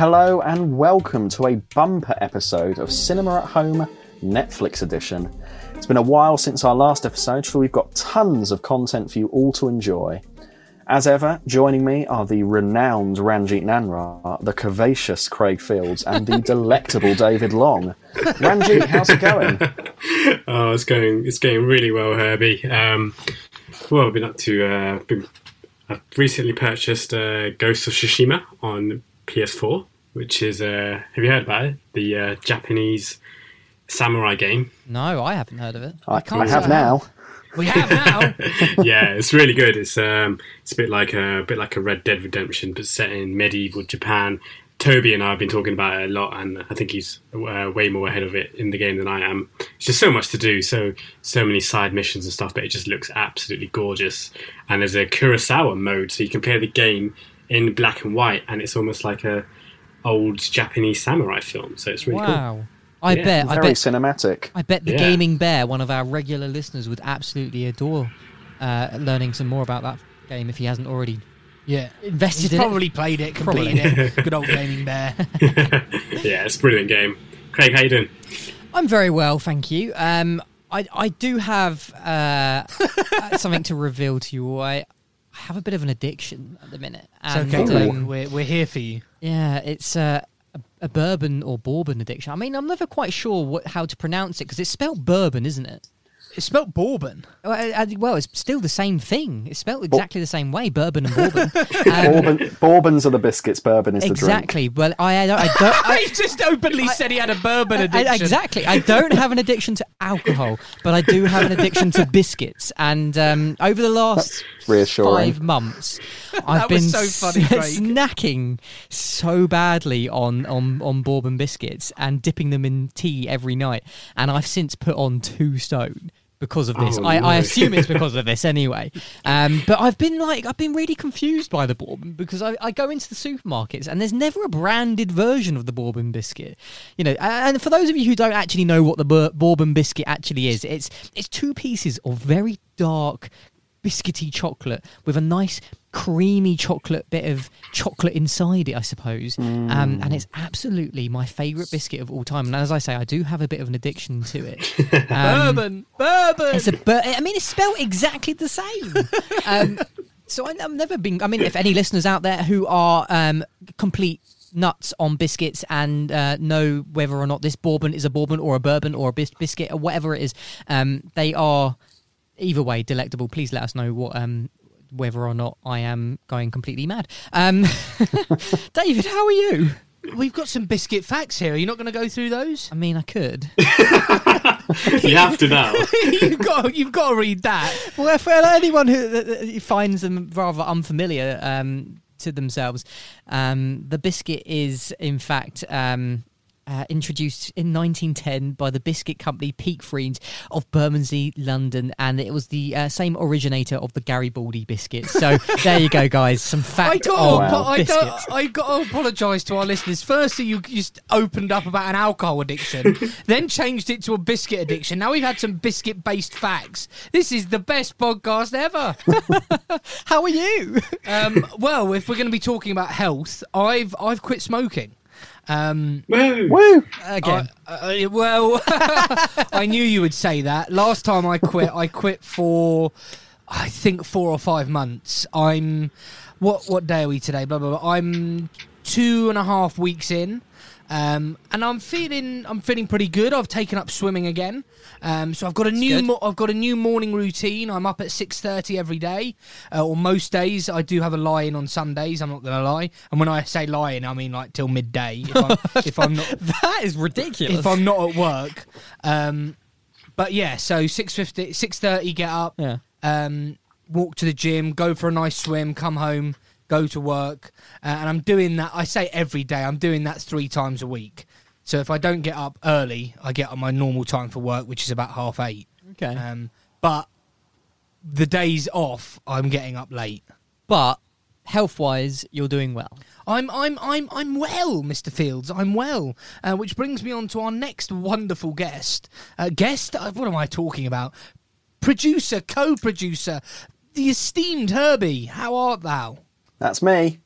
Hello and welcome to a bumper episode of Cinema at Home Netflix edition. It's been a while since our last episode, so we've got tons of content for you all to enjoy. As ever, joining me are the renowned Ranjit Nanra, the curvaceous Craig Fields, and the delectable David Long. Ranjit, how's it going? Oh, it's going. It's going really well, Herbie. Um, well, I've been up to. Uh, been, I've recently purchased uh, Ghost of Tsushima on PS4, which is. Uh, have you heard about it? The uh, Japanese samurai game. No, I haven't heard of it. I, can't I have say now. We have now. yeah, it's really good. It's um, it's a bit like a, a bit like a Red Dead Redemption, but set in medieval Japan. Toby and I have been talking about it a lot, and I think he's uh, way more ahead of it in the game than I am. It's just so much to do, so so many side missions and stuff, but it just looks absolutely gorgeous. And there's a Kurosawa mode, so you can play the game in black and white, and it's almost like a old Japanese samurai film. So it's really cool. wow. I Yeah, bet. I bet. cinematic. I bet the Yeah. gaming bear, one of our regular listeners, would absolutely adore uh, learning some more about that game if he hasn't already yeah. invested He's in it. probably played it, completed it. Good old gaming bear. Yeah, it's a brilliant game. Craig, how you doing? I'm very well, thank you. Um, I I do have uh, uh, something to reveal to you. all. I, I have a bit of an addiction at the minute. It's And, okay, um, We're, we're here for you. Yeah, it's uh, a, a bourbon or bourbon addiction. I mean, I'm never quite sure what, how to pronounce it because it's spelled bourbon, isn't it? It's spelt Bourbon. Well, I- I- well, it's still the same thing. It's spelled exactly the same way, bourbon and bourbon. Um, Bourbon, Bourbons are the biscuits, bourbon is the drink. exactly. Well, I, I don't. I don't he just openly said he had a bourbon I- addiction. exactly. I don't have an addiction to alcohol, but I do have an addiction to biscuits. And um, over the last five months, I've been so funny, s- snacking so badly on, on on bourbon biscuits and dipping them in tea every night. And I've since put on two stone because of this. Oh, I, I assume it's because of this anyway. Um, but I've been like, I've been really confused by the bourbon because I, I go into the supermarkets and there's never a branded version of the bourbon biscuit. You know, and for those of you who don't actually know what the bur- bourbon biscuit actually is, it's it's two pieces of very dark biscuity chocolate with a nice creamy chocolate bit of chocolate inside it, I suppose. Um, and it's absolutely my favourite biscuit of all time. And as I say, I do have a bit of an addiction to it. Um, Bourbon. Bourbon. it's a bur- I mean, it's spelled exactly the same. Um, so I, I've never been. I mean, if any listeners out there who are um, complete nuts on biscuits and uh, know whether or not this bourbon is a bourbon or a bourbon or a bis- biscuit or whatever it is, um, they are either way delectable. Please let us know what. Um, whether or not I am going completely mad. Um, David, how are you? We've got some biscuit facts here. Are you not going to go through those? I mean, I could. You have to now. you've got you've got to read that. Well, for anyone who, who finds them rather unfamiliar um, to themselves, um, the biscuit is in fact um, uh, introduced in 1910 by the biscuit company Peek Freans of Bermondsey, London, and it was the uh, same originator of the Garibaldi biscuit. So there you go, guys. Some I fact got, on to, I, biscuits. got, I got to apologise to our listeners. Firstly, you just opened up about an alcohol addiction, then changed it to a biscuit addiction. Now we've had some biscuit-based facts. This is the best podcast ever. How are you? um, well, if we're going to be talking about health, I've I've quit smoking. Um, Woo! Woo! Again, I- uh, well, I knew you would say that. Last time I quit, I quit for I think four or five months. I'm what what day are we today? Blah blah. blah. I'm two and a half weeks in. Um, and I'm feeling I'm feeling pretty good. I've taken up swimming again, um, so I've got a new mo- I've got a new morning routine. I'm up at six thirty every day, uh, or most days. I do have a lie in on Sundays. I'm not going to lie, and when I say lie in, I mean like till midday. If I'm, if I'm not that is ridiculous. if I'm not at work. Um, but yeah, so 6.50, 6.30, get up, yeah. um, walk to the gym, go for a nice swim, come home, go to work, uh, and I'm doing that. I say every day. I'm doing that three times a week. So if I don't get up early, I get on my normal time for work, which is about half eight. Okay. Um, but the days off, I'm getting up late. but health wise, you're doing well. I'm I'm I'm I'm well, Mr. Fields. I'm well, uh, which brings me on to our next wonderful guest. Uh, guest, uh, what am I talking about? Producer, co-producer, the esteemed Herbie. How art thou? That's me.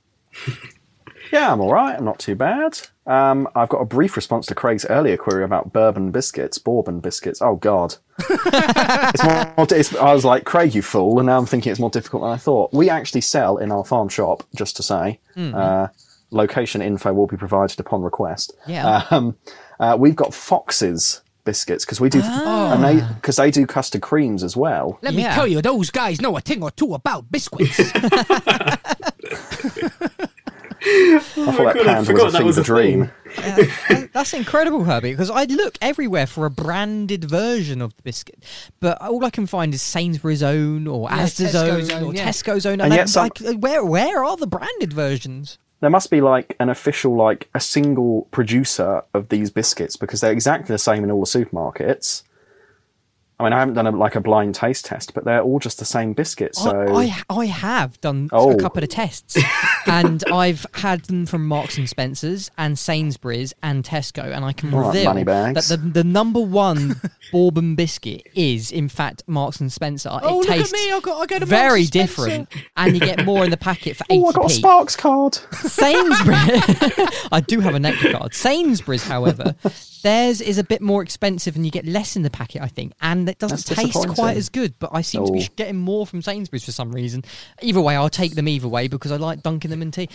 yeah, I'm all right. I'm not too bad. Um, I've got a brief response to Craig's earlier query about bourbon biscuits, bourbon biscuits. Oh God, it's more, it's, I was like, Craig, you fool, and now I'm thinking it's more difficult than I thought. We actually sell in our farm shop, just to say. Uh, location info will be provided upon request. Yeah. Um, uh, we've got Fox's biscuits because we do, and they because they do custard creams as well. Let me tell you, those guys know a thing or two about biscuits. I thought that God, panda was a that fever was a dream. That- That's incredible, Herbie, because I look everywhere for a branded version of the biscuit, but all I can find is Sainsbury's own or Yeah, Asda's Tesco's own, own, or yeah. Tesco's own. And that- yet some- like, where where are the branded versions? There must be like an official, like a single producer of these biscuits because they're exactly the same in all the supermarkets. I mean, I haven't done a, like a blind taste test, but they're all just the same biscuits. So I, I I have done Oh. a couple of tests, and I've had them from Marks and Spencers and Sainsbury's and Tesco, and I can All right, reveal money bags. that the the number one bourbon biscuit is in fact Marks and Spencer. oh, it look at me! I got I got a very Marks and Spencer. different, and you get more in the packet for eighty oh, I got a Sparks card. Sainsbury's, I do have a nectar card. Sainsbury's, however, theirs is a bit more expensive, and you get less in the packet, I think, and it doesn't That's taste quite as good. But I seem to be Oh. getting more from Sainsbury's for some reason. Either way, I'll take them either way because I like dunking them in tea.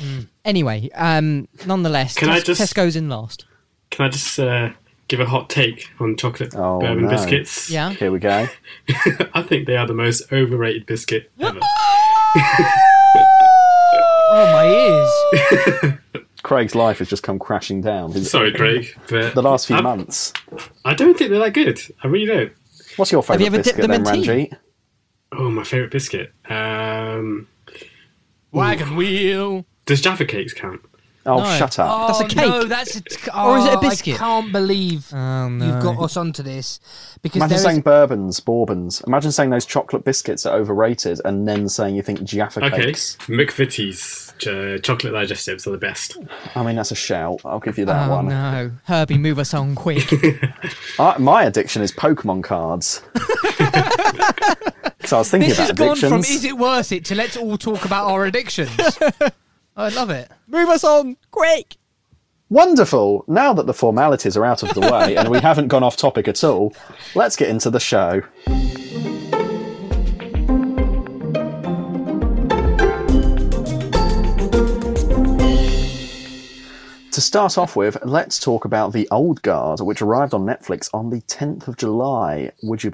Anyway, um, nonetheless, Can I Tes- just- Tesco's in last. Can I just uh, give a hot take on chocolate Oh, bourbon no. biscuits? Yeah. Here we go. I think they are the most overrated biscuit ever. Oh my ears! Craig's life has just come crashing down. His- Sorry, Craig, but The last few I, months. I don't think they're that good. I really don't. What's your Have you favourite ever dipped biscuit them then, in tea? Ranjit? Oh, my favourite biscuit. Um, Wagon wheel. does Jaffa cakes count? Oh, No. shut up. That's a Oh, cake. No, that's a t- Or is it a oh, biscuit? I can't believe Oh no! you've got us onto this because Imagine there is saying bourbons, bourbons. Imagine saying those chocolate biscuits are overrated and then saying you think Jaffa Okay. cakes. McVitie's ch- uh, chocolate digestives are the best. I mean, that's a shout. I'll give you that Oh one. no, Herbie, move us on quick. I, my addiction is Pokemon cards. So I was thinking this has about gone from is it worth it to let's all talk about our addictions. I love it. move us on quick. Wonderful! Now that the formalities are out of the way and we haven't gone off topic at all, let's get into the show. Start off with, let's talk about The Old Guard, which arrived on Netflix on the 10th of July. Would you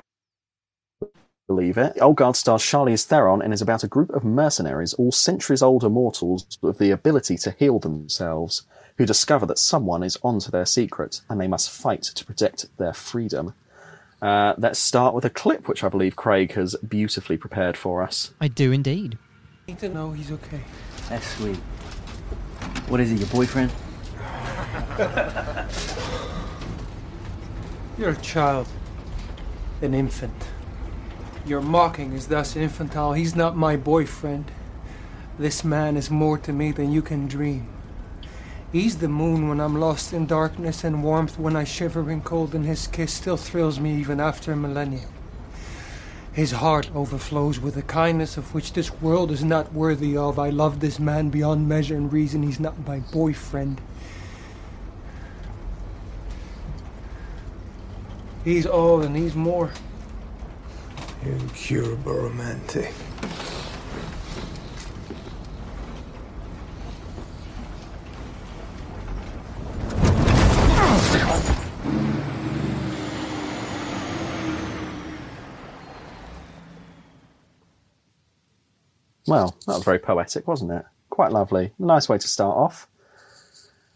believe it? The Old Guard stars Charlize Theron and is about a group of mercenaries, all centuries old immortals with the ability to heal themselves, who discover that someone is onto their secret and they must fight to protect their freedom. Uh, let's start with a clip which I believe Craig has beautifully prepared for us. I do indeed. No, he's okay. That's sweet. What is he, your boyfriend? You're a child. An infant. Your mocking is thus infantile. He's not my boyfriend. This man is more to me than you can dream. He's the moon when I'm lost in darkness and warmth when I shiver in cold, and his kiss still thrills me even after a millennium. His heart overflows with a kindness of which this world is not worthy of. I love this man beyond measure and reason. He's not my boyfriend. He's all and he's more. Incurable romantic. Well, that was very poetic, wasn't it? Quite lovely. Nice way to start off.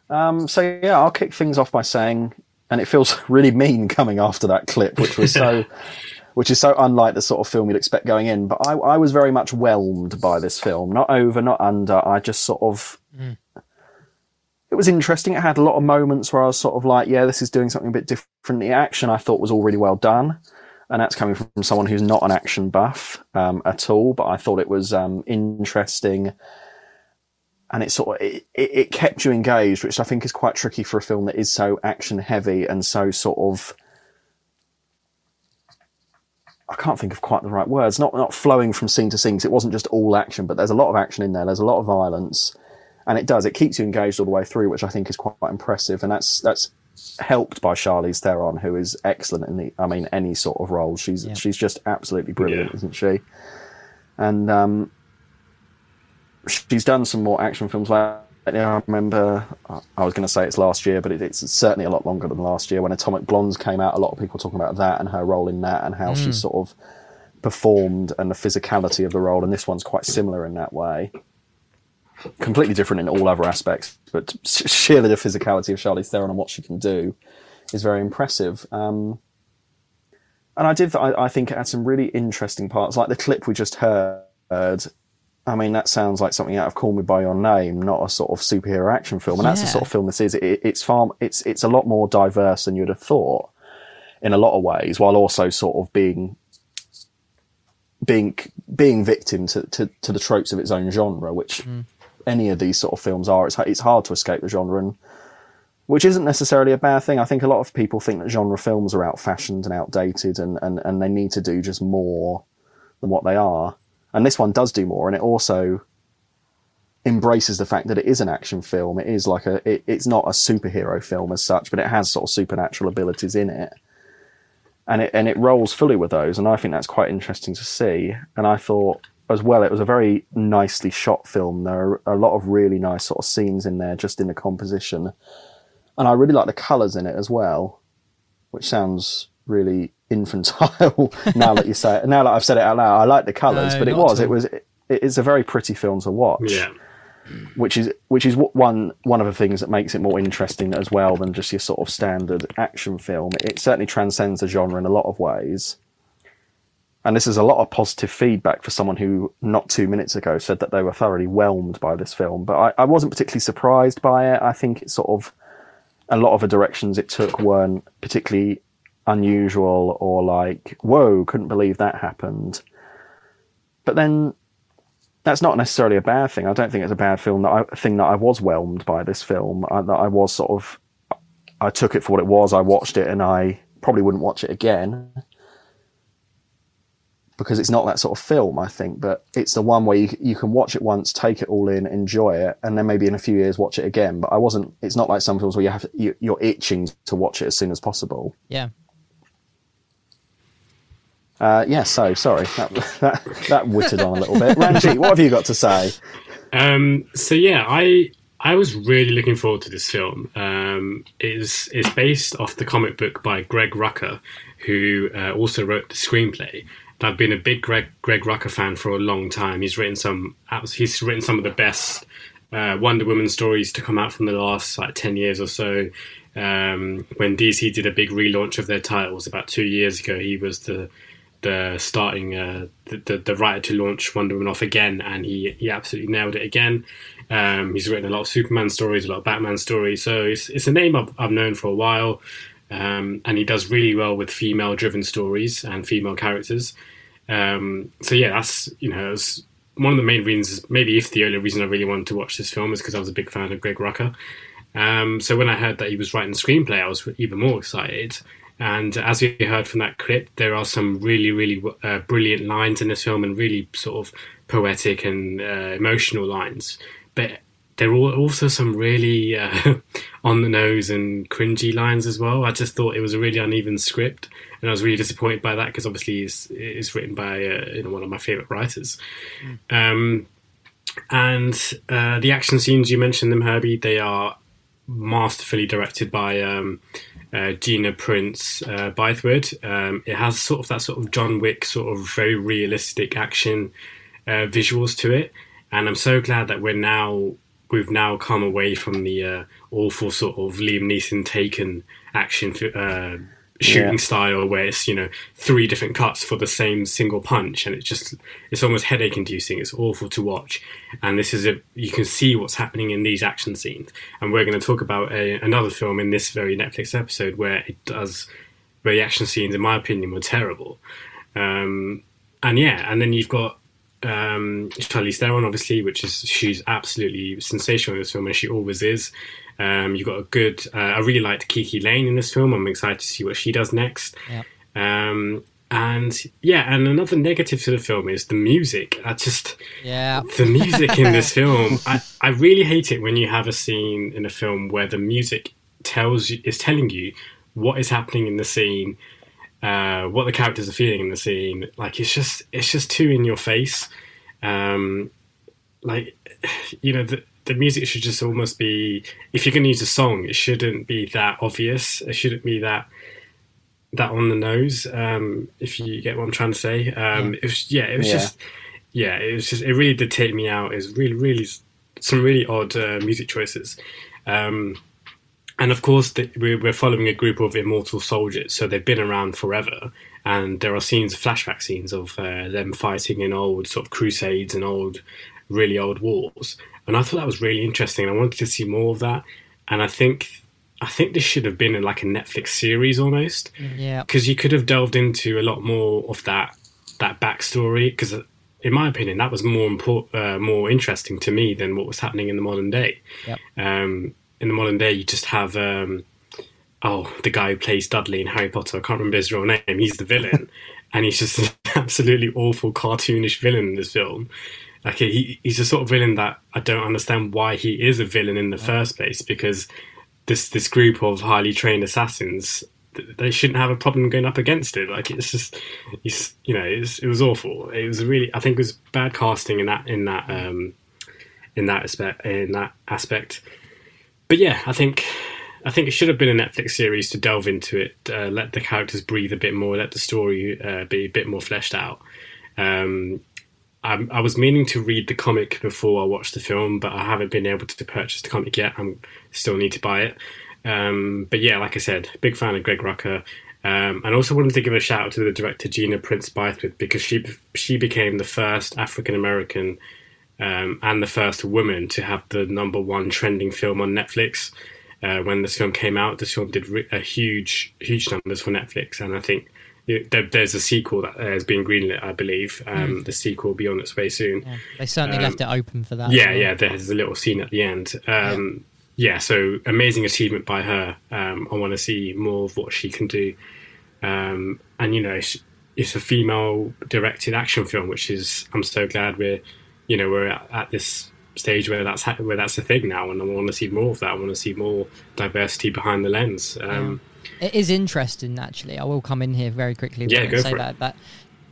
Um, so yeah, I'll kick things off by saying, and it feels really mean coming after that clip, which was so which is so unlike the sort of film you'd expect going in. But I, I was very much whelmed by this film, not over, not under. I just sort of. It was interesting. It had a lot of moments where I was sort of like, yeah, this is doing something a bit different. The action I thought was all really well done. And that's coming from someone who's not an action buff um, at all, but I thought it was um, interesting and it sort of it, it, it kept you engaged, which I think is quite tricky for a film that is so action heavy and so sort of I can't think of quite the right words. Not not flowing from scene to scene. 'cause it wasn't just all action, but there's a lot of action in there. There's a lot of violence, and it does. It keeps you engaged all the way through, which I think is quite impressive. And that's that's helped by Charlize Theron, who is excellent in the. I mean, any sort of role. She's Yeah. she's just absolutely brilliant, Yeah. isn't she? And um, she's done some more action films. Like I remember, I was going to say it's last year, but it, it's certainly a lot longer than last year. When Atomic Blondes came out, a lot of people were talking about that and her role in that, and how she sort of performed and the physicality of the role. And this one's quite similar in that way. Completely different in all other aspects, but sh- sheerly the physicality of Charlize Theron and what she can do is very impressive. Um, and I did. I, I think it had some really interesting parts, like the clip we just heard. I mean, that sounds like something out of Call Me by Your Name, not a sort of superhero action film. And that's the sort of film this is. It, it's far. It's it's a lot more diverse than you'd have thought, in a lot of ways, while also sort of being being being victim to, to, to the tropes of its own genre, which hmm. any of these sort of films are. It's it's hard to escape the genre, and which isn't necessarily a bad thing. I think a lot of people think that genre films are out-fashioned and outdated, and, and, and they need to do just more than what they are. And this one does do more, and it also embraces the fact that it is an action film. It is like a, it, it's not a superhero film as such, but it has sort of supernatural abilities in it, and it and it rolls fully with those. And I think that's quite interesting to see. And I thought as well, it was a very nicely shot film. There are a lot of really nice sort of scenes in there, just in the composition and I really like the colours in it as well, which sounds really infantile now that you say it. Now that I've said it out loud, I like the colours, No, but it was at it was it, it's a very pretty film to watch. Yeah. which is which is one one of the things that makes it more interesting as well than just your sort of standard action film. It certainly transcends the genre in a lot of ways. And this is a lot of positive feedback for someone who, not two minutes ago, said that they were thoroughly whelmed by this film. But I, I wasn't particularly surprised by it. I think it's sort of a lot of the directions it took weren't particularly unusual or like, whoa, couldn't believe that happened. But then that's not necessarily a bad thing. I don't think it's a bad film that I thing that I was whelmed by this film. I, that I was sort of, I took it for what it was. I watched it and I probably wouldn't watch it again because it's not that sort of film. I think, but it's the one where you you can watch it once, take it all in, enjoy it, and then maybe in a few years watch it again. But I wasn't. It's not like some films where you have you, you're itching to watch it as soon as possible. Yeah. Uh, yeah. So sorry that that that witted on a little bit. Ranjit, what have you got to say? Um, so yeah, I I was really looking forward to this film. Um, it's it's based off the comic book by Greg Rucka, who uh, also wrote the screenplay. I've been a big Greg Greg Rucka fan for a long time. He's written some he's written some of the best uh, Wonder Woman stories to come out from the last like ten years or so. Um, when DC did a big relaunch of their titles about two years ago, he was the the starting uh, the, the the writer to launch Wonder Woman off again, and he he absolutely nailed it again. Um, he's written a lot of Superman stories, a lot of Batman stories, so it's it's a name I've, I've known for a while, um, and he does really well with female driven stories and female characters. Um, so yeah, that's you know one of the main reasons, maybe if the only reason I really wanted to watch this film is because I was a big fan of Greg Rucka. Um, so when I heard that he was writing the screenplay, I was even more excited. And as we heard from that clip, there are some really, really uh, brilliant lines in this film and really sort of poetic and uh, emotional lines. But there are also some really uh, on the nose and cringy lines as well. I just thought it was a really uneven script, and I was really disappointed by that because obviously it's, it's written by uh, you know one of my favorite writers. Um, and uh, the action scenes you mentioned them, Herbie, they are masterfully directed by um, uh, Gina Prince uh, Bythewood. Um, it has sort of that sort of John Wick sort of very realistic action uh, visuals to it, and I'm so glad that we're now we've now come away from the uh, awful sort of Liam Neeson Taken action uh, shooting Yeah. style where it's you know three different cuts for the same single punch and it's just it's almost headache inducing it's awful to watch and this is a you can see what's happening in these action scenes and we're going to talk about a, another film in this very netflix episode where it does where the action scenes in my opinion were terrible um, and yeah and then you've got um, Charlize Theron, obviously, which is she's absolutely sensational in this film, and she always is. Um, you've got a good. Uh, I really liked KiKi Layne in this film. I'm excited to see what she does next. Yep. Um, and yeah, and another negative to the film is the music. I just Yeah. the music in this film. I, I really hate it when you have a scene in a film where the music tells you is telling you what is happening in the scene, uh, what the characters are feeling in the scene. Like it's just it's just too in your face. Um, like you know the the music should just almost be if you're going to use a song, it shouldn't be that obvious. It shouldn't be that that on the nose. Um, if you get what I'm trying to say, um, it was yeah, it was Yeah. just yeah, it was just it really did take me out. It was really really some really odd uh, music choices. Um, and of course, the, we're, we're following a group of immortal soldiers, so they've been around forever. And there are scenes, flashback scenes of uh, them fighting in old sort of crusades and old, really old wars. And I thought that was really interesting. I wanted to see more of that. And I think, I think this should have been in like a Netflix series almost, Yeah. because you could have delved into a lot more of that that backstory. Because in my opinion, that was more important, uh, more interesting to me than what was happening in the modern day. Yep. Um, in the modern day, you just have um, oh the guy who plays Dudley in Harry Potter. I can't remember his real name. He's the villain, and he's just an absolutely awful cartoonish villain in this film. Like he, he's a sort of villain that I don't understand why he is a villain in the first place. Because this this group of highly trained assassins, they shouldn't have a problem going up against it. Like it's just, it's you know, it's, it was awful. It was really, I think, it was bad casting in that in that um, in that aspect in that aspect. But yeah, I think I think it should have been a Netflix series to delve into it, uh, let the characters breathe a bit more, let the story uh, be a bit more fleshed out. Um, I, I was meaning to read the comic before I watched the film, but I haven't been able to purchase the comic yet. I still need to buy it. Um, but yeah, like I said, big fan of Greg Rucka. Um, and also wanted to give a shout out to the director Gina Prince Bythewood because she she became the first African American um, and the first woman to have the number one trending film on Netflix. Uh, when this film came out, this film did re- a huge, huge numbers for Netflix, and I think there, there's a sequel that has been greenlit. I believe um, the sequel will be on its way soon. Yeah. They certainly Um, left it open for that. Yeah, well. yeah. There's a little scene at the end. Um, yeah. so amazing achievement by her. Um, I want to see more of what she can do. Um, and you know, it's, it's a female-directed action film, which is I'm so glad we're, you know, we're at, at this stage where that's ha- where that's a thing now, and I want to see more of that. I want to see more diversity behind the lens. Um, It is interesting, actually. I will come in here very quickly Yeah, go say for it. that that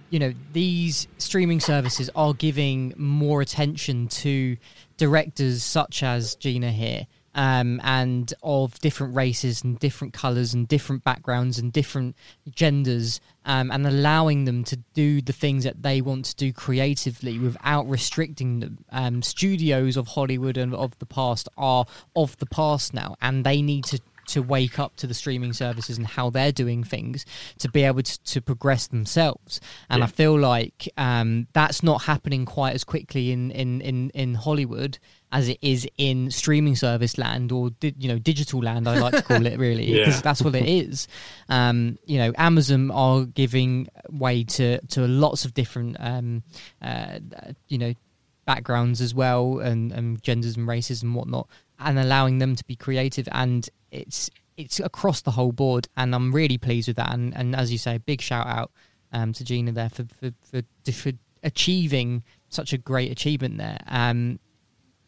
you know these streaming services are giving more attention to directors such as Gina here. Um, and of different races and different colors and different backgrounds and different genders, um, and allowing them to do the things that they want to do creatively without restricting them. Um, studios of Hollywood and of the past are of the past now, and they need to to wake up to the streaming services and how they're doing things to be able to, to progress themselves. And I feel like um, that's not happening quite as quickly in, in, in, in Hollywood as it is in streaming service land or di- you know digital land. I like to call it really because Yeah. that's what it is. Um, you know, Amazon are giving way to to lots of different um, uh, you know backgrounds as well and, and genders and races and whatnot and allowing them to be creative and it's it's across the whole board and I'm really pleased with that. And, and as you say a big shout out um, to Gina there for for, for for achieving such a great achievement there. Um,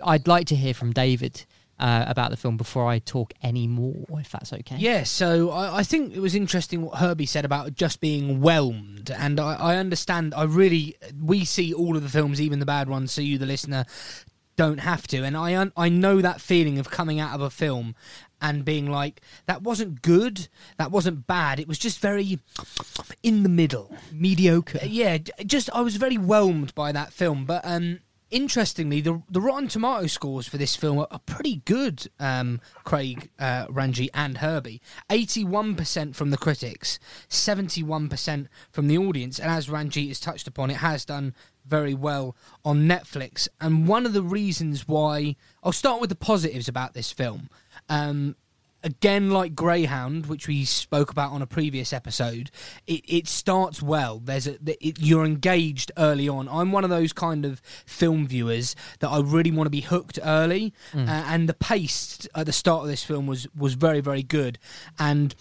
I'd like to hear from David uh, about the film before I talk any more if that's okay. Yeah, so I, I think it was interesting what Herbie said about just being whelmed, and I, I understand. I really we see all of the films, even the bad ones, so you, the listener, don't have to. And I un, I know that feeling of coming out of a film and being like, that wasn't good, that wasn't bad. It was just very in the middle. mediocre Yeah, just I was very whelmed by that film, but um, interestingly, the the Rotten Tomato scores for this film are, are pretty good. Um, Craig, uh, Ranji, and Herbie. Eighty-one percent from the critics, seventy-one percent from the audience, and as Ranji has touched upon, it has done very well on Netflix. And one of the reasons why I'll start with the positives about this film. Um, again like greyhound which we spoke about on a previous episode it, it starts well. There's a it, you're engaged early on. I'm one of those kind of film viewers that i really want to be hooked early. Uh, and the pace at the start of this film was was very very good. And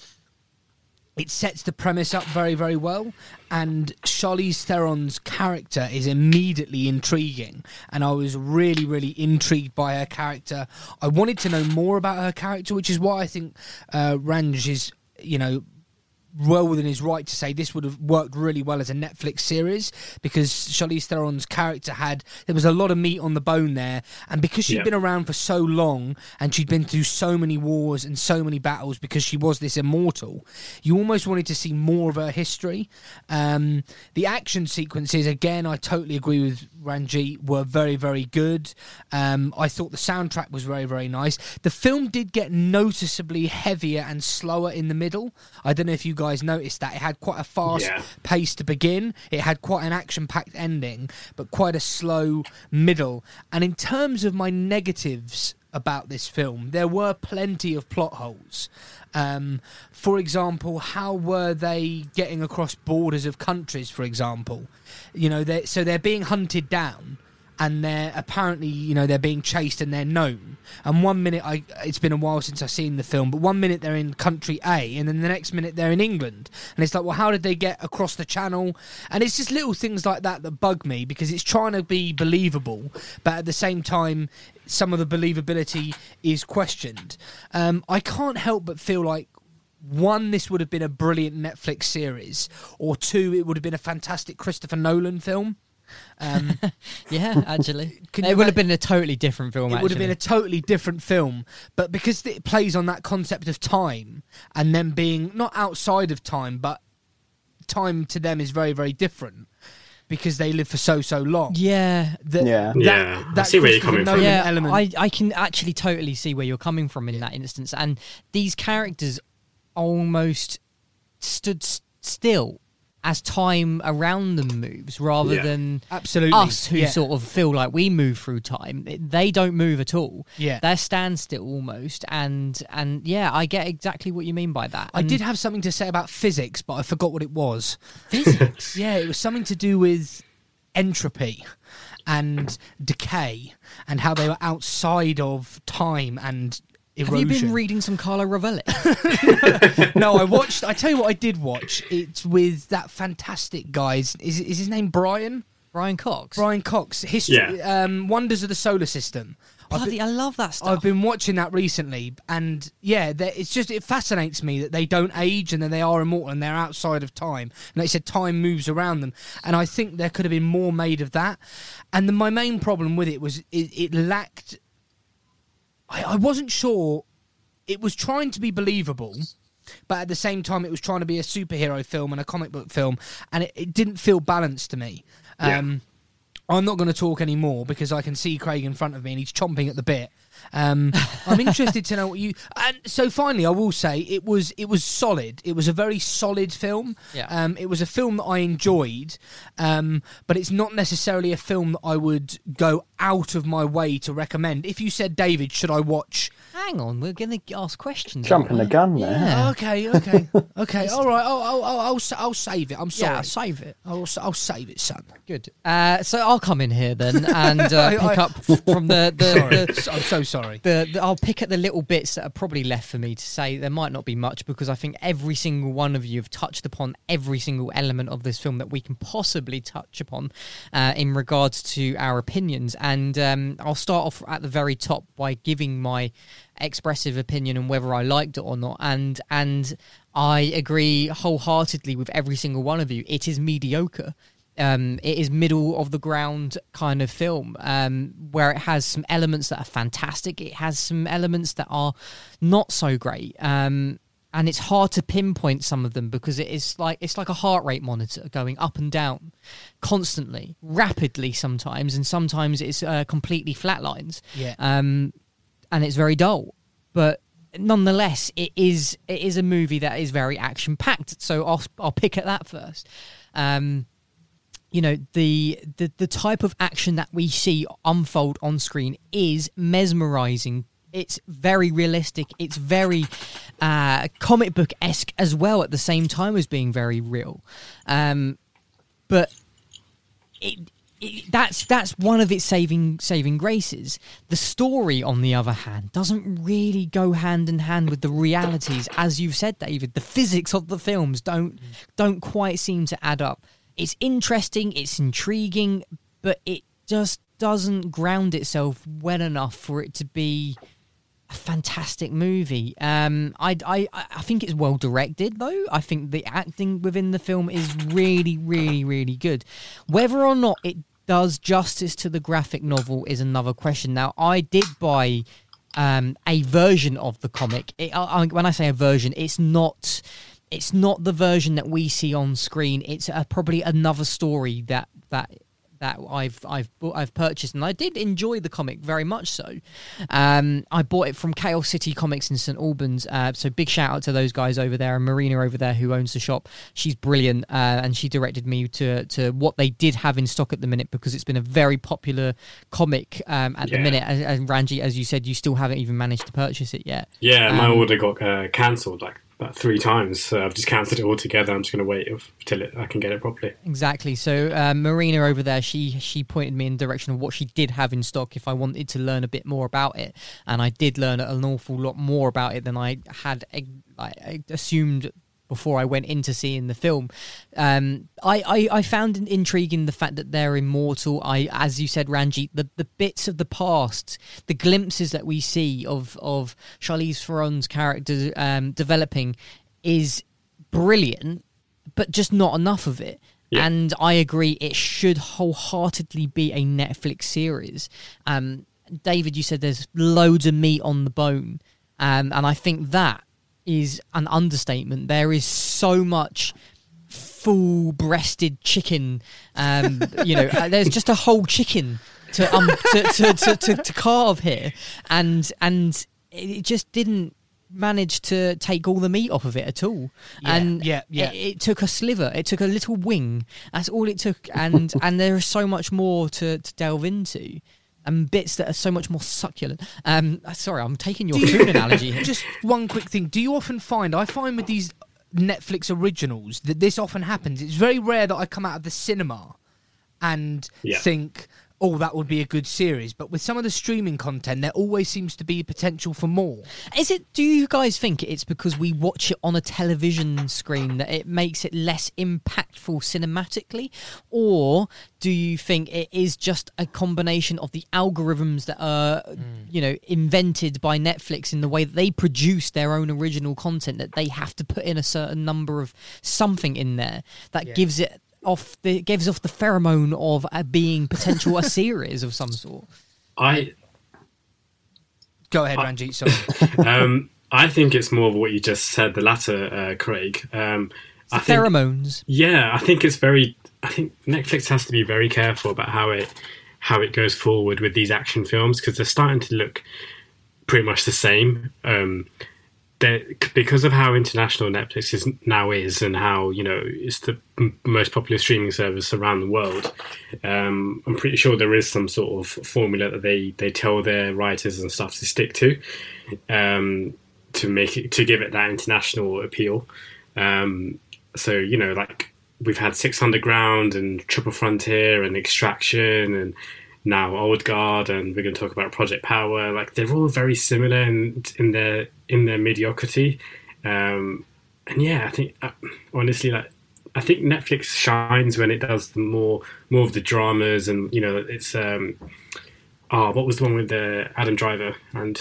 it sets the premise up very, very well, and Charlize Theron's character is immediately intriguing, and I was really, really intrigued by her character. I wanted to know more about her character, which is why I think uh, Ranj is, you know, well within his right to say this would have worked really well as a Netflix series because Charlize Theron's character had there was a lot of meat on the bone there, and because she had Yeah. been around for so long and she'd been through so many wars and so many battles because she was this immortal, you almost wanted to see more of her history. Um, the action sequences, again, I totally agree with Ranjit, were very very good. Um, I thought the soundtrack was very very nice. The film did get noticeably heavier and slower in the middle. I don't know if you guys noticed that it had quite a fast Yeah. pace to begin. It had quite an action packed ending, but quite a slow middle. And in terms of my negatives about this film, there were plenty of plot holes. Um, for example, how were they getting across borders of countries? For example, you know, they're, so they're being hunted down. And they're apparently, you know, they're being chased and they're known. And one minute, I it's been a while since I've seen the film, but one minute they're in country A, and then the next minute they're in England. And it's like, well, how did they get across the channel? And it's just little things like that that bug me because it's trying to be believable, but at the same time, some of the believability is questioned. Um, I can't help but feel like one, this would have been a brilliant Netflix series, or two, it would have been a fantastic Christopher Nolan film. Um, Yeah, actually, it would ima- have been a totally different film. it would have been a totally different film, but because it plays on that concept of time and then being not outside of time, but time to them is very, very different because they live for so, so long. yeah. That, Yeah. that, Yeah, I that see where you're coming from. Yeah, element. I, I can actually totally see where you're coming from in that instance. And these characters almost stood s- still as time around them moves rather Yeah. than Absolutely. us who yeah. sort of feel like we move through time. It- They don't move at all. Yeah. They're standstill almost. And, and yeah, I get exactly what you mean by that. I And did have something to say about physics, but I forgot what it was. physics. Yeah, it was something to do with entropy and decay and how they were outside of time and Have you been reading some Carlo Rovelli? no, I watched. I tell you what, I did watch. It's with that fantastic guy. Is, is, is his name Brian? Brian Cox. Brian Cox. History. Yeah. Um, Wonders of the Solar System. I've Bloody, been, I love that stuff. I've been watching that recently, and yeah, it's just it fascinates me that they don't age and that they are immortal and they're outside of time. And they said time moves around them, and I think there could have been more made of that. And the, my main problem with it was it, it lacked. I, I wasn't sure. It was trying to be believable, but at the same time, it was trying to be a superhero film and a comic book film, and it, it didn't feel balanced to me. Yeah. Um, I'm not going to talk anymore because I can see Craig in front of me and he's chomping at the bit. Um, I'm interested to know what you. And so finally, I will say it was it was solid. It was a very solid film. Yeah. Um, it was a film that I enjoyed, um, but it's not necessarily a film that I would go out of my way to recommend. If you said, David, should I watch? Hang on, we're going to ask questions. Jumping the gun there. Yeah. Okay, okay, okay. All right. I'll I'll, I'll, I'll, I'll save it. I'm sorry. Yeah, save it. I'll, I'll save it, son. Good. Uh, so I'll come in here then and uh, I- pick I- up from the the, the, I'm so sorry. The, the I'll pick at the little bits that are probably left for me to say. There might not be much because I think every single one of you have touched upon every single element of this film that we can possibly touch upon uh, in regards to our opinions. And um, I'll start off at the very top by giving my expressive opinion on whether I liked it or not. And and I agree wholeheartedly with every single one of you. It is mediocre um, it is middle of the ground kind of film um, where it has some elements that are fantastic. It has some elements that are not so great. Um, and it's hard to pinpoint some of them because it is like it's like a heart rate monitor going up and down constantly, rapidly sometimes, and sometimes it's uh, completely flatlines. Yeah. Um, and it's very dull, but nonetheless, it is it is a movie that is very action packed. So I'll I'll pick at that first. Um, you know the, the the type of action that we see unfold on screen is mesmerizing. It's very realistic. It's very uh, comic book esque as well at the same time as being very real. Um, but it, it, that's that's one of its saving saving graces. The story on the other hand doesn't really go hand in hand with the realities. As you've said david the physics of the films don't don't quite seem to add up it's interesting, it's intriguing, but it just doesn't ground itself well enough for it to be a fantastic movie. Um, I, I, I think it's well directed, though. I think the acting within the film is really, really, really good. Whether or not it does justice to the graphic novel is another question. Now, I did buy um, a version of the comic. It, I, when I say a version, it's not it's not the version that we see on screen. It's uh, probably another story that that that I've I've I've purchased, and I did enjoy the comic very much. So, um, I bought it from Chaos City Comics in St Albans. Uh, so big shout out to those guys over there, and Marina over there who owns the shop. She's brilliant, uh, and she directed me to to what they did have in stock at the minute because it's been a very popular comic um, at Yeah. the minute. And, and Ranji, as you said, you still haven't even managed to purchase it yet. Yeah, my Um, order got uh, cancelled like about three times. So I've just cancelled it altogether. I'm just going to wait if, till I can get it properly. Exactly. So uh, Marina over there, she she pointed me in the direction of what she did have in stock if I wanted to learn a bit more about it, and I did learn an awful lot more about it than I had eh, assumed before I went into seeing the film. Um, I, I I found it intriguing the fact that they're immortal. I, as you said, Ranjit, the the bits of the past, the glimpses that we see of of Charlize Theron's character um, developing, is brilliant but just not enough of it. Yeah. And I agree, it should wholeheartedly be a Netflix series. Um, David, you said there's loads of meat on the bone, um, and I think that is an understatement. There is so much full-breasted chicken. Um, you know, uh, there's just a whole chicken to um to, to, to, to, to carve here, and and it just didn't manage to take all the meat off of it at all. Yeah, and yeah, yeah. It, it took a sliver. It took a little wing. That's all it took. And and there is so much more to, to delve into. And bits that are so much more succulent. Um, sorry, I'm taking your Do you- food analogy. here. Just one quick thing. Do you often find, I find with these Netflix originals that this often happens. It's very rare that I come out of the cinema and Yeah. think, oh, that would be a good series. But with some of the streaming content, there always seems to be potential for more. Is it? Do you guys think it's because we watch it on a television screen that it makes it less impactful cinematically, or do you think it is just a combination of the algorithms that are, mm. you know, invented by Netflix in the way that they produce their own original content that they have to put in a certain number of something in there that Yeah. gives it off the gives off the pheromone of uh, being potential a series of some sort. I Go ahead, I- Ranjit. Sorry. um, I think it's more of what you just said, the latter, uh, Craig. Um, I think, pheromones. yeah, I think it's very. I think Netflix has to be very careful about how it how it goes forward with these action films because they're starting to look pretty much the same. Um, because of how international Netflix is now is, and how you know it's the m- most popular streaming service around the world. Um, I'm pretty sure there is some sort of formula that they they tell their writers and stuff to stick to, um, to make it to give it that international appeal. Um, so you know, like we've had Six Underground and Triple Frontier and Extraction and now Old Guard and we're going to talk about Project Power. Like they're all very similar in in their in their mediocrity. Um, and yeah, I think uh, honestly, like I think Netflix shines when it does the more more of the dramas and you know it's um oh what was the one with the Adam Driver and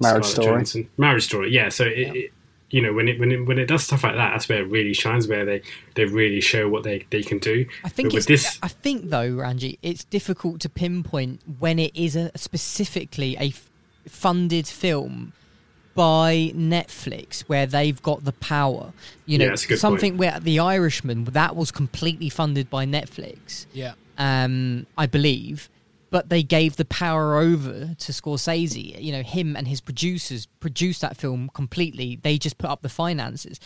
Marriage Scarlett Story. Johansson? Marriage Story, yeah. So it, it you know when it when it when it does stuff like that, that's where it really shines. Where they they really show what they they can do. I think it's, with this, I think though, Ranji, it's difficult to pinpoint when it is a specifically a f- funded film by Netflix, where they've got the power. You know, Yeah, that's a good something point. where The Irishman that was completely funded by Netflix Yeah. um, I believe. But they gave the power over to Scorsese. You know, him and his producers produced that film completely. They just put up the finances.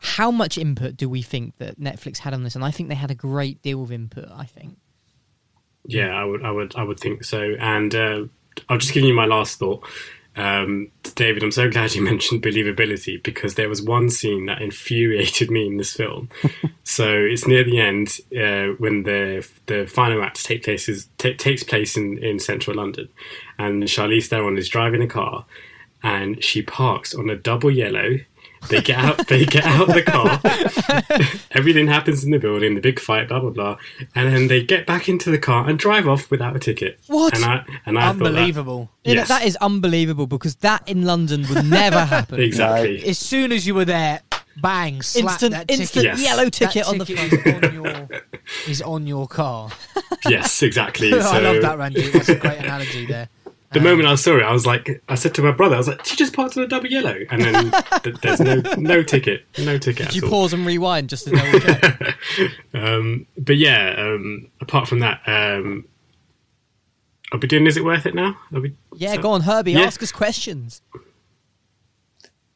How much input do we think that Netflix had on this? And I think they had a great deal of input. I think. Yeah, I would, I would, I would think so. And uh, I'll just give you my last thought, um, David. I'm so glad you mentioned believability because there was one scene that infuriated me in this film. so it's near the end uh, when the the final act take place is, ta takes place in, in central London, and Charlize Theron is driving a car, and she parks on a double yellow. They get out. They get out of the car. Everything happens in the building. The big fight. Blah blah blah. And then they get back into the car and drive off without a ticket. What? And I and I thought that- Unbelievable. Yes. that is unbelievable because that in London would never happen. exactly. As soon as you were there, bang, slap Instant, that instant Yes. yellow That ticket on the ticket front. is on your, is on your car. yes, exactly. So I love that, Randy. That's a great analogy there. The moment I saw it, I was like, I said to my brother, I was like, she just parked on a double yellow, and then th- there's no no ticket, no ticket Did you all. pause and rewind just to double check? Um, but yeah, um, apart from that, um, I'll be doing? Is it worth it now? Are we, Yeah, so- go on, Herbie. Yeah. Ask us questions.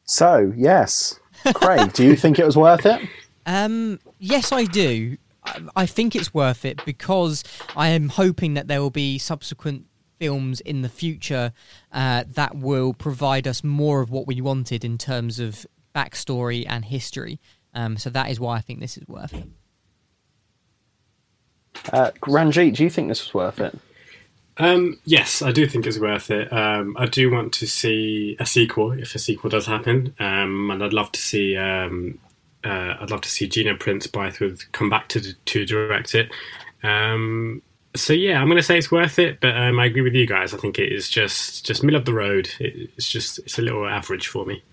So, yes. Craig, do you think it was worth it? Um, yes, I do. I, I think it's worth it because I am hoping that there will be subsequent films in the future uh, that will provide us more of what we wanted in terms of backstory and history. Um, so that is why I think this is worth it. Uh, Ranjit, do you think this was worth it? Um, yes, I do think it's worth it. Um, I do want to see a sequel if a sequel does happen, um, and I'd love to see. Um, uh, I'd love to see Gina Prince Bythewood come back to to direct it. Um, so yeah, I'm going to say it's worth it, but um, I agree with you guys. I think it is just just middle of the road. It, it's just it's a little average for me.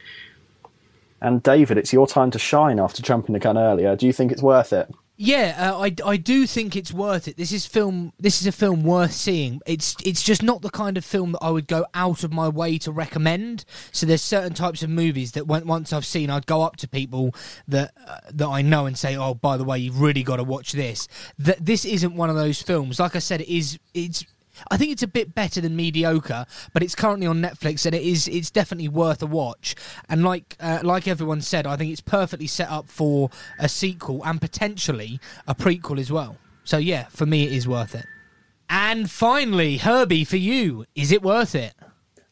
And David, it's your time to shine after jumping the gun earlier. Do you think it's worth it? Yeah, uh, I, I do think it's worth it. This is film. This is a film worth seeing. It's it's just not the kind of film that I would go out of my way to recommend. So there's certain types of movies that when, once I've seen, I'd go up to people that uh, that I know and say, "Oh, by the way, you've really got to watch this." That this isn't one of those films. Like I said, it is. It's I think it's a bit better than mediocre, but it's currently on Netflix and it is it's definitely worth a watch. And like uh, like everyone said, I think it's perfectly set up for a sequel and potentially a prequel as well. So yeah, for me it is worth it. And finally, Herbie, for you, is it worth it?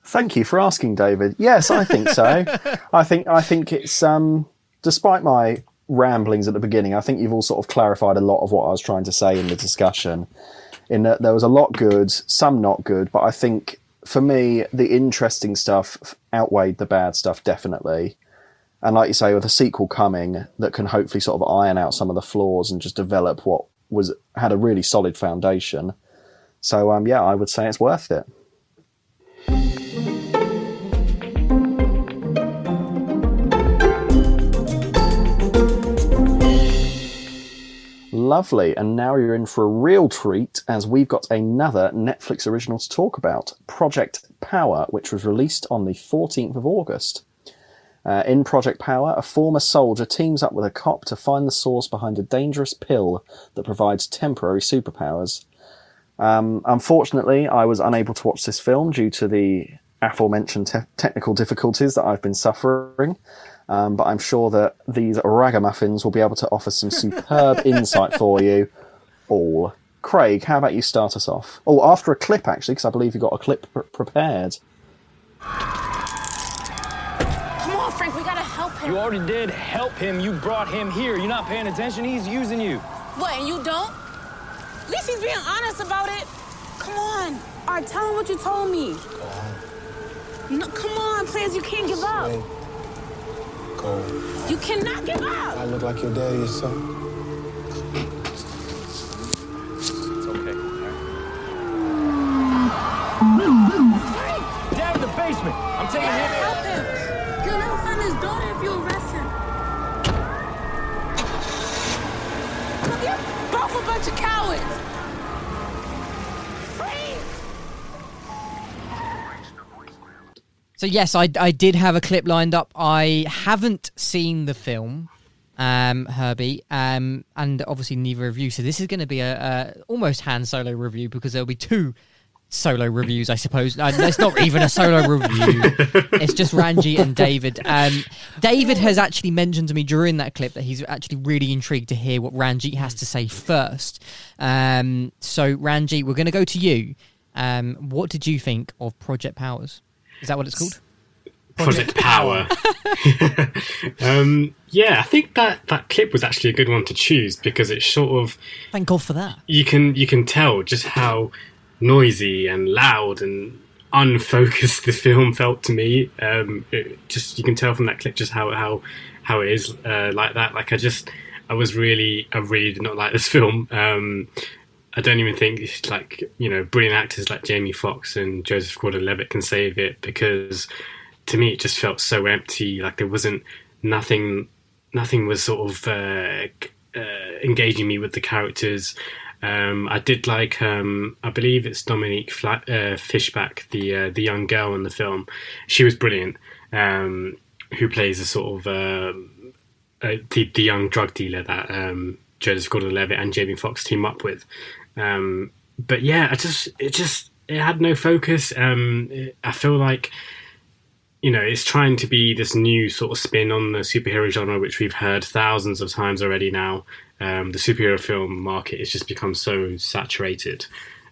Thank you for asking, David. Yes, I think so. I think I think it's um, despite my ramblings at the beginning, I think you've all sort of clarified a lot of what I was trying to say in the discussion. In that there was a lot good, some not good, but I think for me the interesting stuff outweighed the bad stuff definitely. And like you say, with a sequel coming that can hopefully sort of iron out some of the flaws and just develop what was had a really solid foundation. So um, yeah, I would say it's worth it. Lovely. And now you're in for a real treat as we've got another Netflix original to talk about Project Power, which was released on the 14th of August. Uh, in Project Power, a former soldier teams up with a cop to find the source behind a dangerous pill that provides temporary superpowers. Um, unfortunately, I was unable to watch this film due to the aforementioned te- technical difficulties that I've been suffering. Um, but I'm sure that these ragamuffins will be able to offer some superb insight for you all. Craig, how about you start us off? Oh, after a clip, actually, because I believe you've got a clip pr- prepared. Come on, Frank, we gotta help him. You already did help him. You brought him here. You're not paying attention. He's using you. What, and you don't? At least he's being honest about it. Come on. All right, tell him what you told me. No, come on, please, you can't give up. Go. You cannot give up. I look like your daddy or something. It's okay. Down in the basement. I'm taking him in. Help him. You'll never find his daughter if you arrest him. Look, you're both a bunch of cowards. So yes, I, I did have a clip lined up. I haven't seen the film, um, Herbie, um, and obviously neither of you. So this is going to be a, a almost Han Solo review because there'll be two solo reviews, I suppose. Uh, it's not even a solo review. It's just Ranji and David. Um, David has actually mentioned to me during that clip that he's actually really intrigued to hear what Ranji has to say first. Um, so Ranji, we're going to go to you. Um, what did you think of Project Powers? Is that what it's called? Project Power. um, yeah, I think that that clip was actually a good one to choose because it's sort of Thank God for that. you can you can tell just how noisy and loud and unfocused the film felt to me. Um, just you can tell from that clip just how how how it is uh, like that. Like I just I was really I really did not like this film. Um, I don't even think it's like you know brilliant actors like Jamie Foxx and Joseph Gordon-Levitt can save it because to me it just felt so empty. Like there wasn't nothing. Nothing was sort of uh, uh, engaging me with the characters. Um, I did like. Um, I believe it's Dominique Fla- uh, Fishback, the uh, the young girl in the film. She was brilliant. Um, who plays a sort of um uh, the the young drug dealer that um, Joseph Gordon-Levitt and Jamie Foxx team up with. Um, but yeah, I just it just it had no focus. Um, it, I feel like you know it's trying to be this new sort of spin on the superhero genre, which we've heard thousands of times already. Now, um, the superhero film market has just become so saturated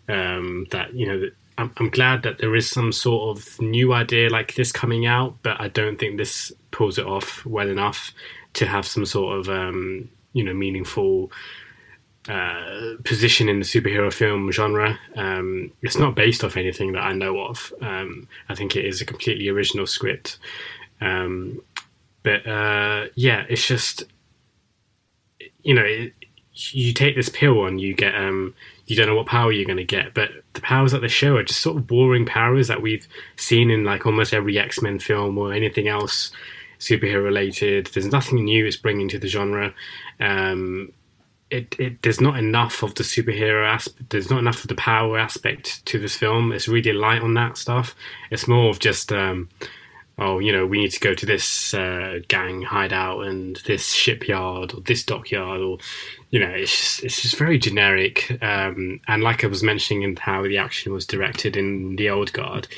um, that you know. I'm, I'm glad that there is some sort of new idea like this coming out, but I don't think this pulls it off well enough to have some sort of um, you know meaningful uh, position in the superhero film genre. Um, it's not based off anything that I know of. Um, I think it is a completely original script. Um, but uh, yeah, it's just you know it, you take this pill and you get um, you don't know what power you're going to get, but the powers that they show are just sort of boring powers that we've seen in like almost every X Men film or anything else superhero related. There's nothing new it's bringing to the genre. Um, it, it there's not enough of the superhero aspect. There's not enough of the power aspect to this film. It's really light on that stuff. It's more of just um, oh, you know, we need to go to this uh, gang hideout and this shipyard or this dockyard, or you know, it's just it's just very generic. Um, and like I was mentioning, in how the action was directed in the old guard,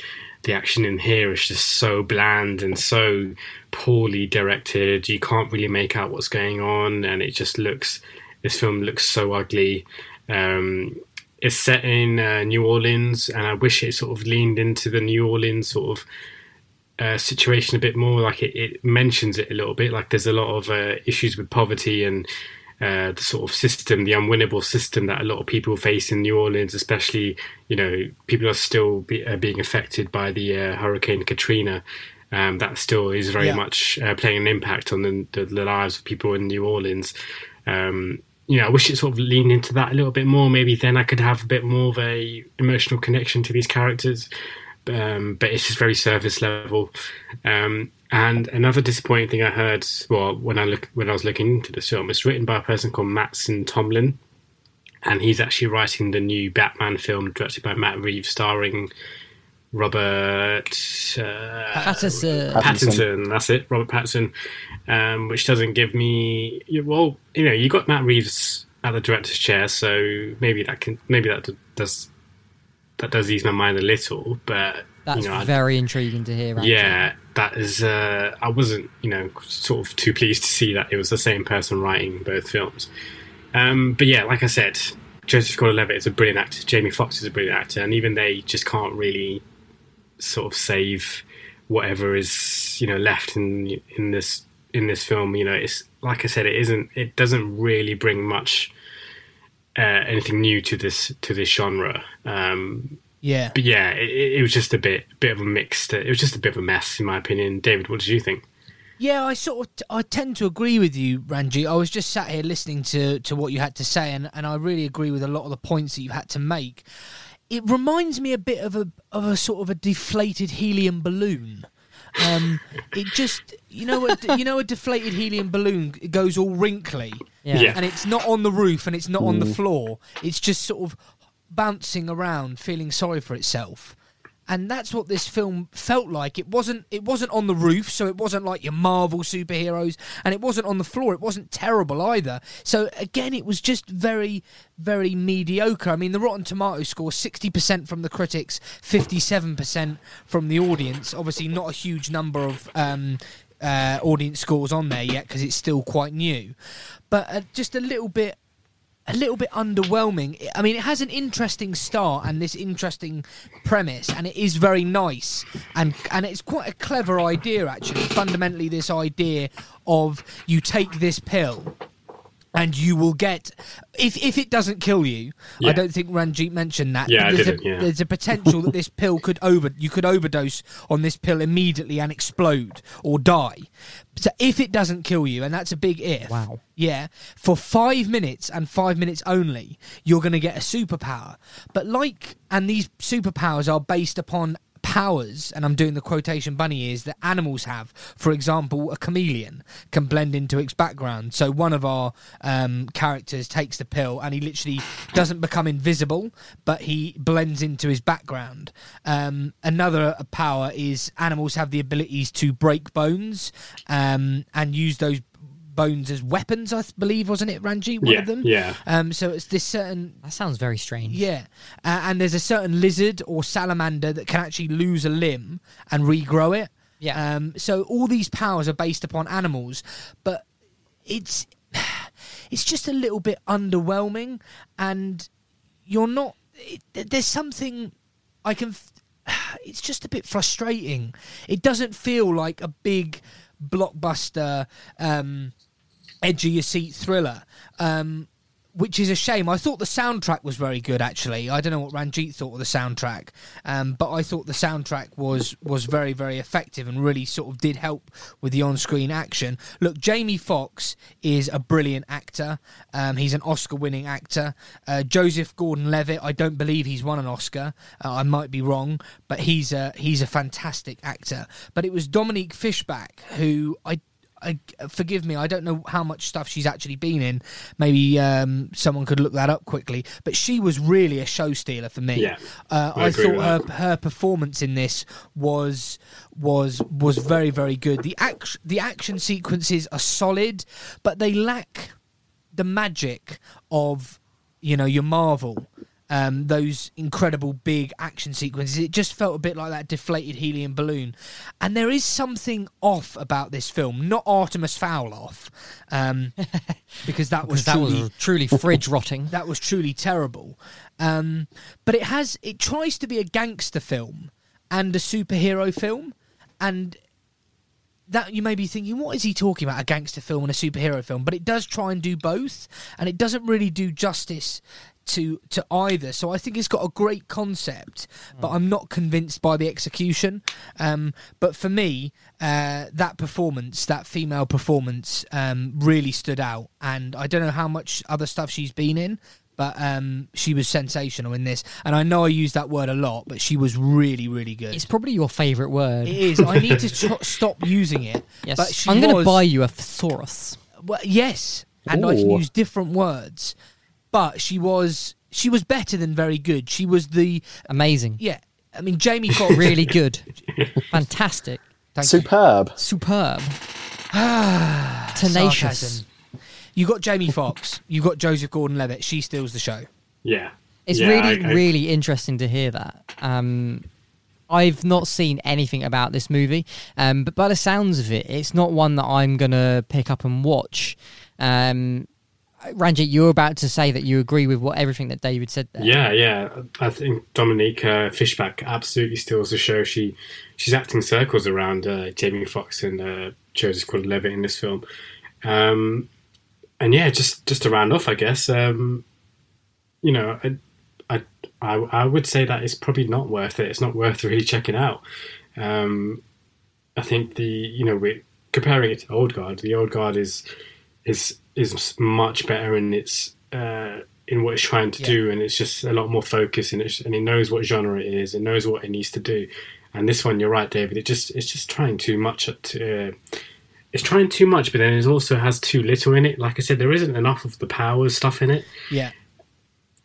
the action in here is just so bland and so poorly directed. You can't really make out what's going on, and it just looks. This film looks so ugly. Um, it's set in uh, New Orleans, and I wish it sort of leaned into the New Orleans sort of uh, situation a bit more. Like it, it mentions it a little bit. Like there's a lot of uh, issues with poverty and uh, the sort of system, the unwinnable system that a lot of people face in New Orleans, especially you know people are still be, uh, being affected by the uh, Hurricane Katrina. Um, that still is very Yeah. much uh, playing an impact on the, the, the lives of people in New Orleans. Um, you know, I wish it sort of leaned into that a little bit more. Maybe then I could have a bit more of a emotional connection to these characters. Um, but it's just very surface level. Um, and another disappointing thing I heard, well, when I look when I was looking into this film, it's written by a person called Mattson Tomlin, and he's actually writing the new Batman film directed by Matt Reeves, starring Robert uh, Patterson. Pattinson. That's it, Robert Pattinson. Um, which doesn't give me well, you know, you got Matt Reeves at the director's chair, so maybe that can maybe that does that does ease my mind a little, but That's you know, I- very intriguing to hear. Actually. yeah, that is. Uh, I wasn't, you know, sort of too pleased to see that it was the same person writing both films. Um, but yeah, like I said, Joseph Gordon-Levitt is a brilliant actor. Jamie Foxx is a brilliant actor, and even they just can't really sort of save whatever is you know left in in this in this film. You know, it's like I said, it isn't. It doesn't really bring much. Uh, anything new to this to this genre, um, Yeah. but yeah, it, it was just a bit bit of a mixed. It was just a bit of a mess, in my opinion. David, what did you think? Yeah, I sort of I tend to agree with you, Ranji. I was just sat here listening to to what you had to say, and, and I really agree with a lot of the points that you had to make. It reminds me a bit of a of a sort of a deflated helium balloon. Um, it just you know a, you know a deflated helium balloon it goes all wrinkly, Yeah. Yeah. and it's not on the roof and it's not on the floor. It's just sort of bouncing around, feeling sorry for itself. And that's what this film felt like. It wasn't it wasn't on the roof, so it wasn't like your Marvel superheroes, and it wasn't on the floor. It wasn't terrible either. So again, it was just very very mediocre. I mean, the Rotten Tomatoes score sixty percent from the critics, fifty seven percent from the audience. Obviously, not a huge number of. Um, uh, audience scores on there yet because it's still quite new, but uh, just a little bit a little bit underwhelming. I mean, it has an interesting start and this interesting premise, and it is very nice, and and it's quite a clever idea actually. Fundamentally, this idea of you take this pill. And you will get if if it doesn't kill you. I don't think Ranjit mentioned that. Yeah, I there's, didn't, a, yeah. there's a potential that this pill could over you could overdose on this pill immediately and explode or die. So if it doesn't kill you, and that's a big if. Wow. Yeah, for five minutes and five minutes only, you're going to get a superpower. But like, and these superpowers are based upon powers, and I'm doing the quotation bunny ears that animals have. For example, a chameleon can blend into its background. So one of our um, characters takes the pill, and he literally doesn't become invisible, but he blends into his background. Um, another power is animals have the abilities to break bones um, and use those bones as weapons. I believe wasn't it Ranji one Yeah, of them? yeah. Um, so it's this certain That sounds very strange. yeah, uh, and there's a certain lizard or salamander that can actually lose a limb and regrow it. Yeah. Um, so all these powers are based upon animals, but it's it's just a little bit underwhelming, and you're not. It, there's something I can. It's just a bit frustrating. It doesn't feel like a big blockbuster, um, edge of your seat thriller. Um, which is a shame. I thought the soundtrack was very good. Actually, I don't know what Ranjit thought of the soundtrack, um, but I thought the soundtrack was was very very effective and really sort of did help with the on screen action. Look, Jamie Foxx is a brilliant actor. Um, he's an Oscar winning actor. Uh, Joseph Gordon Levitt, I don't believe he's won an Oscar. Uh, I might be wrong, but he's a he's a fantastic actor. But it was Dominique Fishback who I I, forgive me, I don't know how much stuff she's actually been in. Maybe um, someone could look that up quickly. But she was really a show stealer for me. Yeah, uh, I I, thought her her performance in this was was was very very good. The act the action sequences are solid, but they lack the magic of you know your Marvel. Um, those incredible big action sequences. It just felt a bit like that deflated helium balloon. And there is something off about this film, not Artemis Fowl off, um, because that was Because that was truly fridge rotting. that was truly terrible. Um, but it has it tries to be a gangster film and a superhero film, and that you may be thinking, what is he talking about? A gangster film and a superhero film, but it does try and do both, and it doesn't really do justice to to either. So I think it's got a great concept, but I'm not convinced by the execution. Um, but for me, uh, that performance, that female performance, um, really stood out, and I don't know how much other stuff she's been in. But um, she was sensational in this, and I know I use that word a lot, but she was really, really good. It's probably your favourite word. It is. I need to tr- stop using it. yes. But she I'm going to was- buy you a thesaurus. Well, yes, and I can use different words. But she was she was better than very good. She was the Amazing. yeah. I mean, Jamie Foxx Really good. Fantastic. Thank you. Superb. Superb. Tenacious. Sarcasm. You got Jamie Foxx. You got Joseph Gordon-Levitt. She steals the show. Yeah. It's Yeah, really, I- I- really interesting to hear that. Um, I've not seen anything about this movie, um, but by the sounds of it, it's not one that I'm going to pick up and watch. Um, Ranjit, you're about to say that you agree with what everything that David said there. Yeah, yeah. I think Dominique uh, Fishback absolutely steals the show. She she's acting circles around uh, Jamie Foxx and uh, Joseph Gordon-Levitt in this film. Um, and yeah, just just to round off, I guess. Um, you know, I, I I I would say that it's probably not worth it. It's not worth really checking out. Um, I think the you know we're comparing it to Old Guard. The Old Guard is is is much better in its uh, in what it's trying to Yeah. do, and it's just a lot more focused, and it's, and it knows what genre it is, it knows what it needs to do. And this one, you're right, David. It just it's just trying too much. At, uh, it's trying too much, but then it also has too little in it. Like I said, there isn't enough of the powers stuff in it Yeah.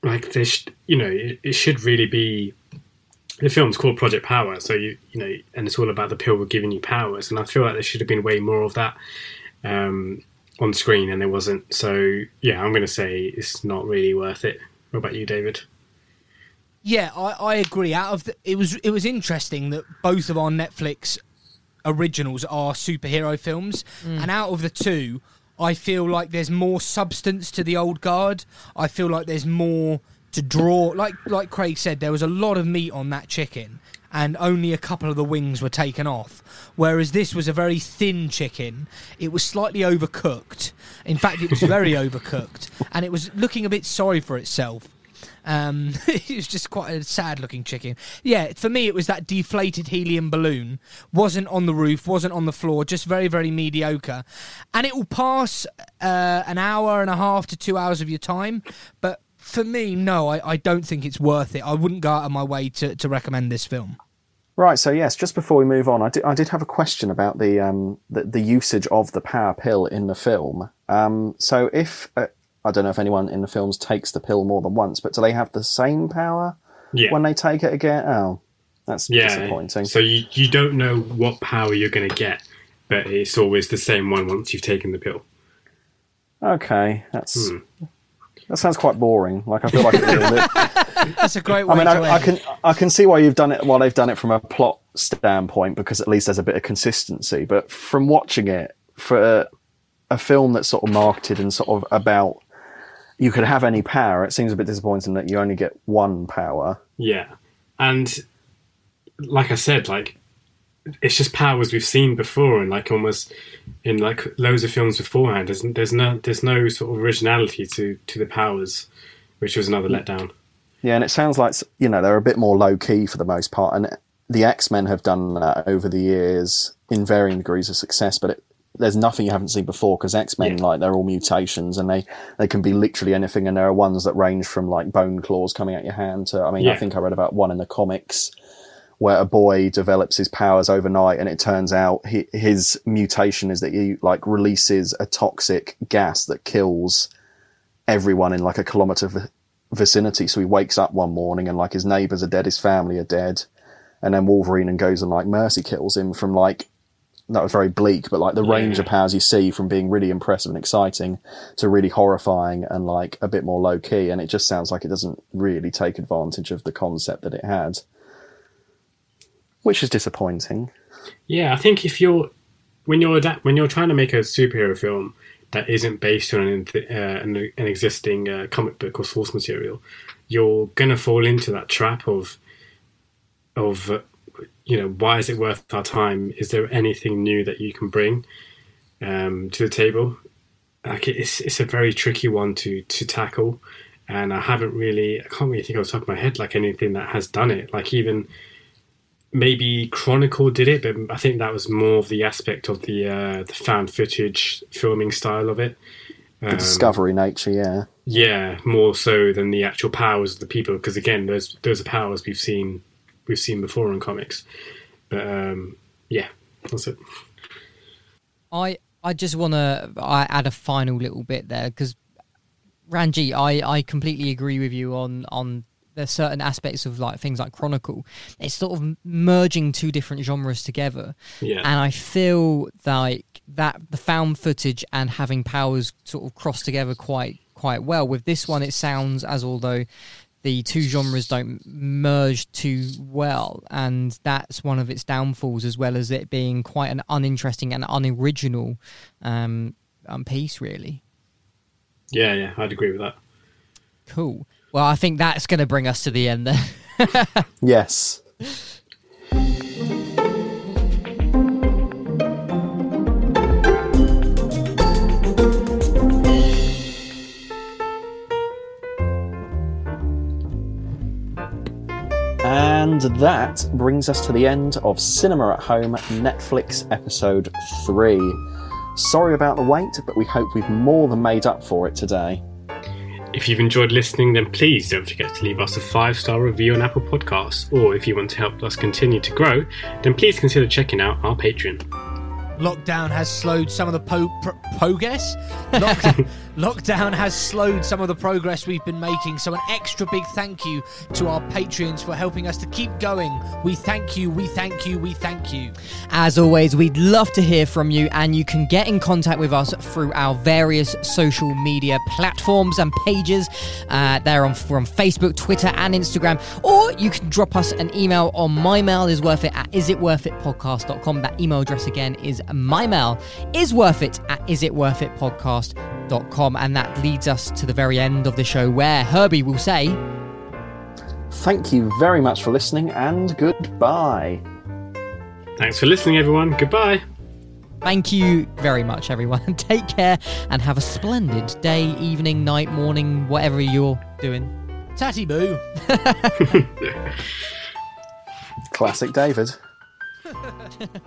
like this you know it, it should really be the film's called Project Power, so you you know, and it's all about the pill giving you powers, and I feel like there should have been way more of that um, on screen, and it wasn't. So yeah, I'm going to say it's not really worth it. What about you, David? Yeah, I, I agree. Out of the, it was it was interesting that both of our Netflix originals are superhero films, mm. and out of the two, I feel like there's more substance to the old guard. I feel like there's more to draw. Like like Craig said, there was a lot of meat on that chicken, and only a couple of the wings were taken off. Whereas this was a very thin chicken. It was slightly overcooked. In fact, it was very overcooked, and it was looking a bit sorry for itself. Um, it was just quite a sad looking chicken. Yeah, for me, it was that deflated helium balloon. Wasn't on the roof, wasn't on the floor, just very, very mediocre. And it will pass uh, an hour and a half to two hours of your time. But for me, no, I, I don't think it's worth it. I wouldn't go out of my way to, to recommend this film. Right, so yes, just before we move on, I did, I did have a question about the, um, the the usage of the power pill in the film. Um, so if uh, I don't know if anyone in the films takes the pill more than once, but do they have the same power Yeah. when they take it again? Oh, that's Yeah. disappointing. So you you don't know what power you're going to get, but it's always the same one once you've taken the pill. Okay, that's Hmm. That sounds quite boring. Like I feel like it's a bit. That's a great way I mean, to I, I can I can see why you've done it. Why they've done it from a plot standpoint because at least there's a bit of consistency. But from watching it for a, a film that's sort of marketed and sort of about you could have any power, it seems a bit disappointing that you only get one power. Yeah, and like I said, like it's just powers we've seen before, and like almost in like loads of films beforehand. There's, there's no there's no sort of originality to to the powers, which was another letdown. Yeah, and it sounds like you know they're a bit more low key for the most part, and the X Men have done that over the years in varying degrees of success. But it, there's nothing you haven't seen before because X Men Yeah. like they're all mutations, and they they can be literally anything. And there are ones that range from like bone claws coming out your hand to I mean I think I read about one in the comics where a boy develops his powers overnight, and it turns out he, his mutation is that he like releases a toxic gas that kills everyone in like a kilometer vi- vicinity. So he wakes up one morning and like his neighbors are dead, his family are dead, and then Wolverine and goes and like mercy kills him from like that was very bleak, but like the range of powers you see from being really impressive and exciting to really horrifying and like a bit more low key, and it just sounds like it doesn't really take advantage of the concept that it had, which is disappointing. Yeah, I think if you're when you're adapt, when you're trying to make a superhero film that isn't based on an, uh, an, an existing uh, comic book or source material, you're gonna fall into that trap of of uh, you know why is it worth our time? Is there anything new that you can bring um, to the table? Like it's it's a very tricky one to to tackle, and I haven't really I can't really think off the top of my head like anything that has done it. Like even maybe Chronicle did it, but I think that was more of the aspect of the uh, the found footage filming style of it. The Um, discovery nature, yeah. yeah, more so than the actual powers of the people, because again, those those are powers we've seen we've seen before in comics. But um, yeah, that's it. I I just want to I add a final little bit there because Ranji, I I completely agree with you on on there's certain aspects of like things like Chronicle. It's sort of merging two different genres together, Yeah. and I feel like that the found footage and having powers sort of cross together quite quite well. With this one, it sounds as although the two genres don't merge too well, and that's one of its downfalls, as well as it being quite an uninteresting and unoriginal um, um, piece, really. Yeah, yeah, I'd agree with that. Cool. Well, I think that's going to bring us to the end then. Yes. And that brings us to the end of Cinema at Home Netflix episode 3. Sorry about the wait, but we hope we've more than made up for it today. If you've enjoyed listening, then please don't forget to leave us a five star review on Apple Podcasts. Or if you want to help us continue to grow, then please consider checking out our Patreon. Lockdown has slowed some of the po- pro- progress. Lock- lockdown has slowed some of the progress we've been making. So, an extra big thank you to our patrons for helping us to keep going. We thank you, we thank you, we thank you. As always, we'd love to hear from you, and you can get in contact with us through our various social media platforms and pages. Uh, they're on, we're Facebook, Twitter, and Instagram. Or you can drop us an email on mymail at isitworthitpodcast.com. That email address again is mymail is worth it at isitworthitpodcast.com. And that leads us to the very end of the show where Herbie will say, Thank you very much for listening and goodbye. Thanks for listening, everyone. Goodbye. Thank you very much, everyone. Take care and have a splendid day, evening, night, morning, whatever you're doing. Tatty boo. Classic David. Always.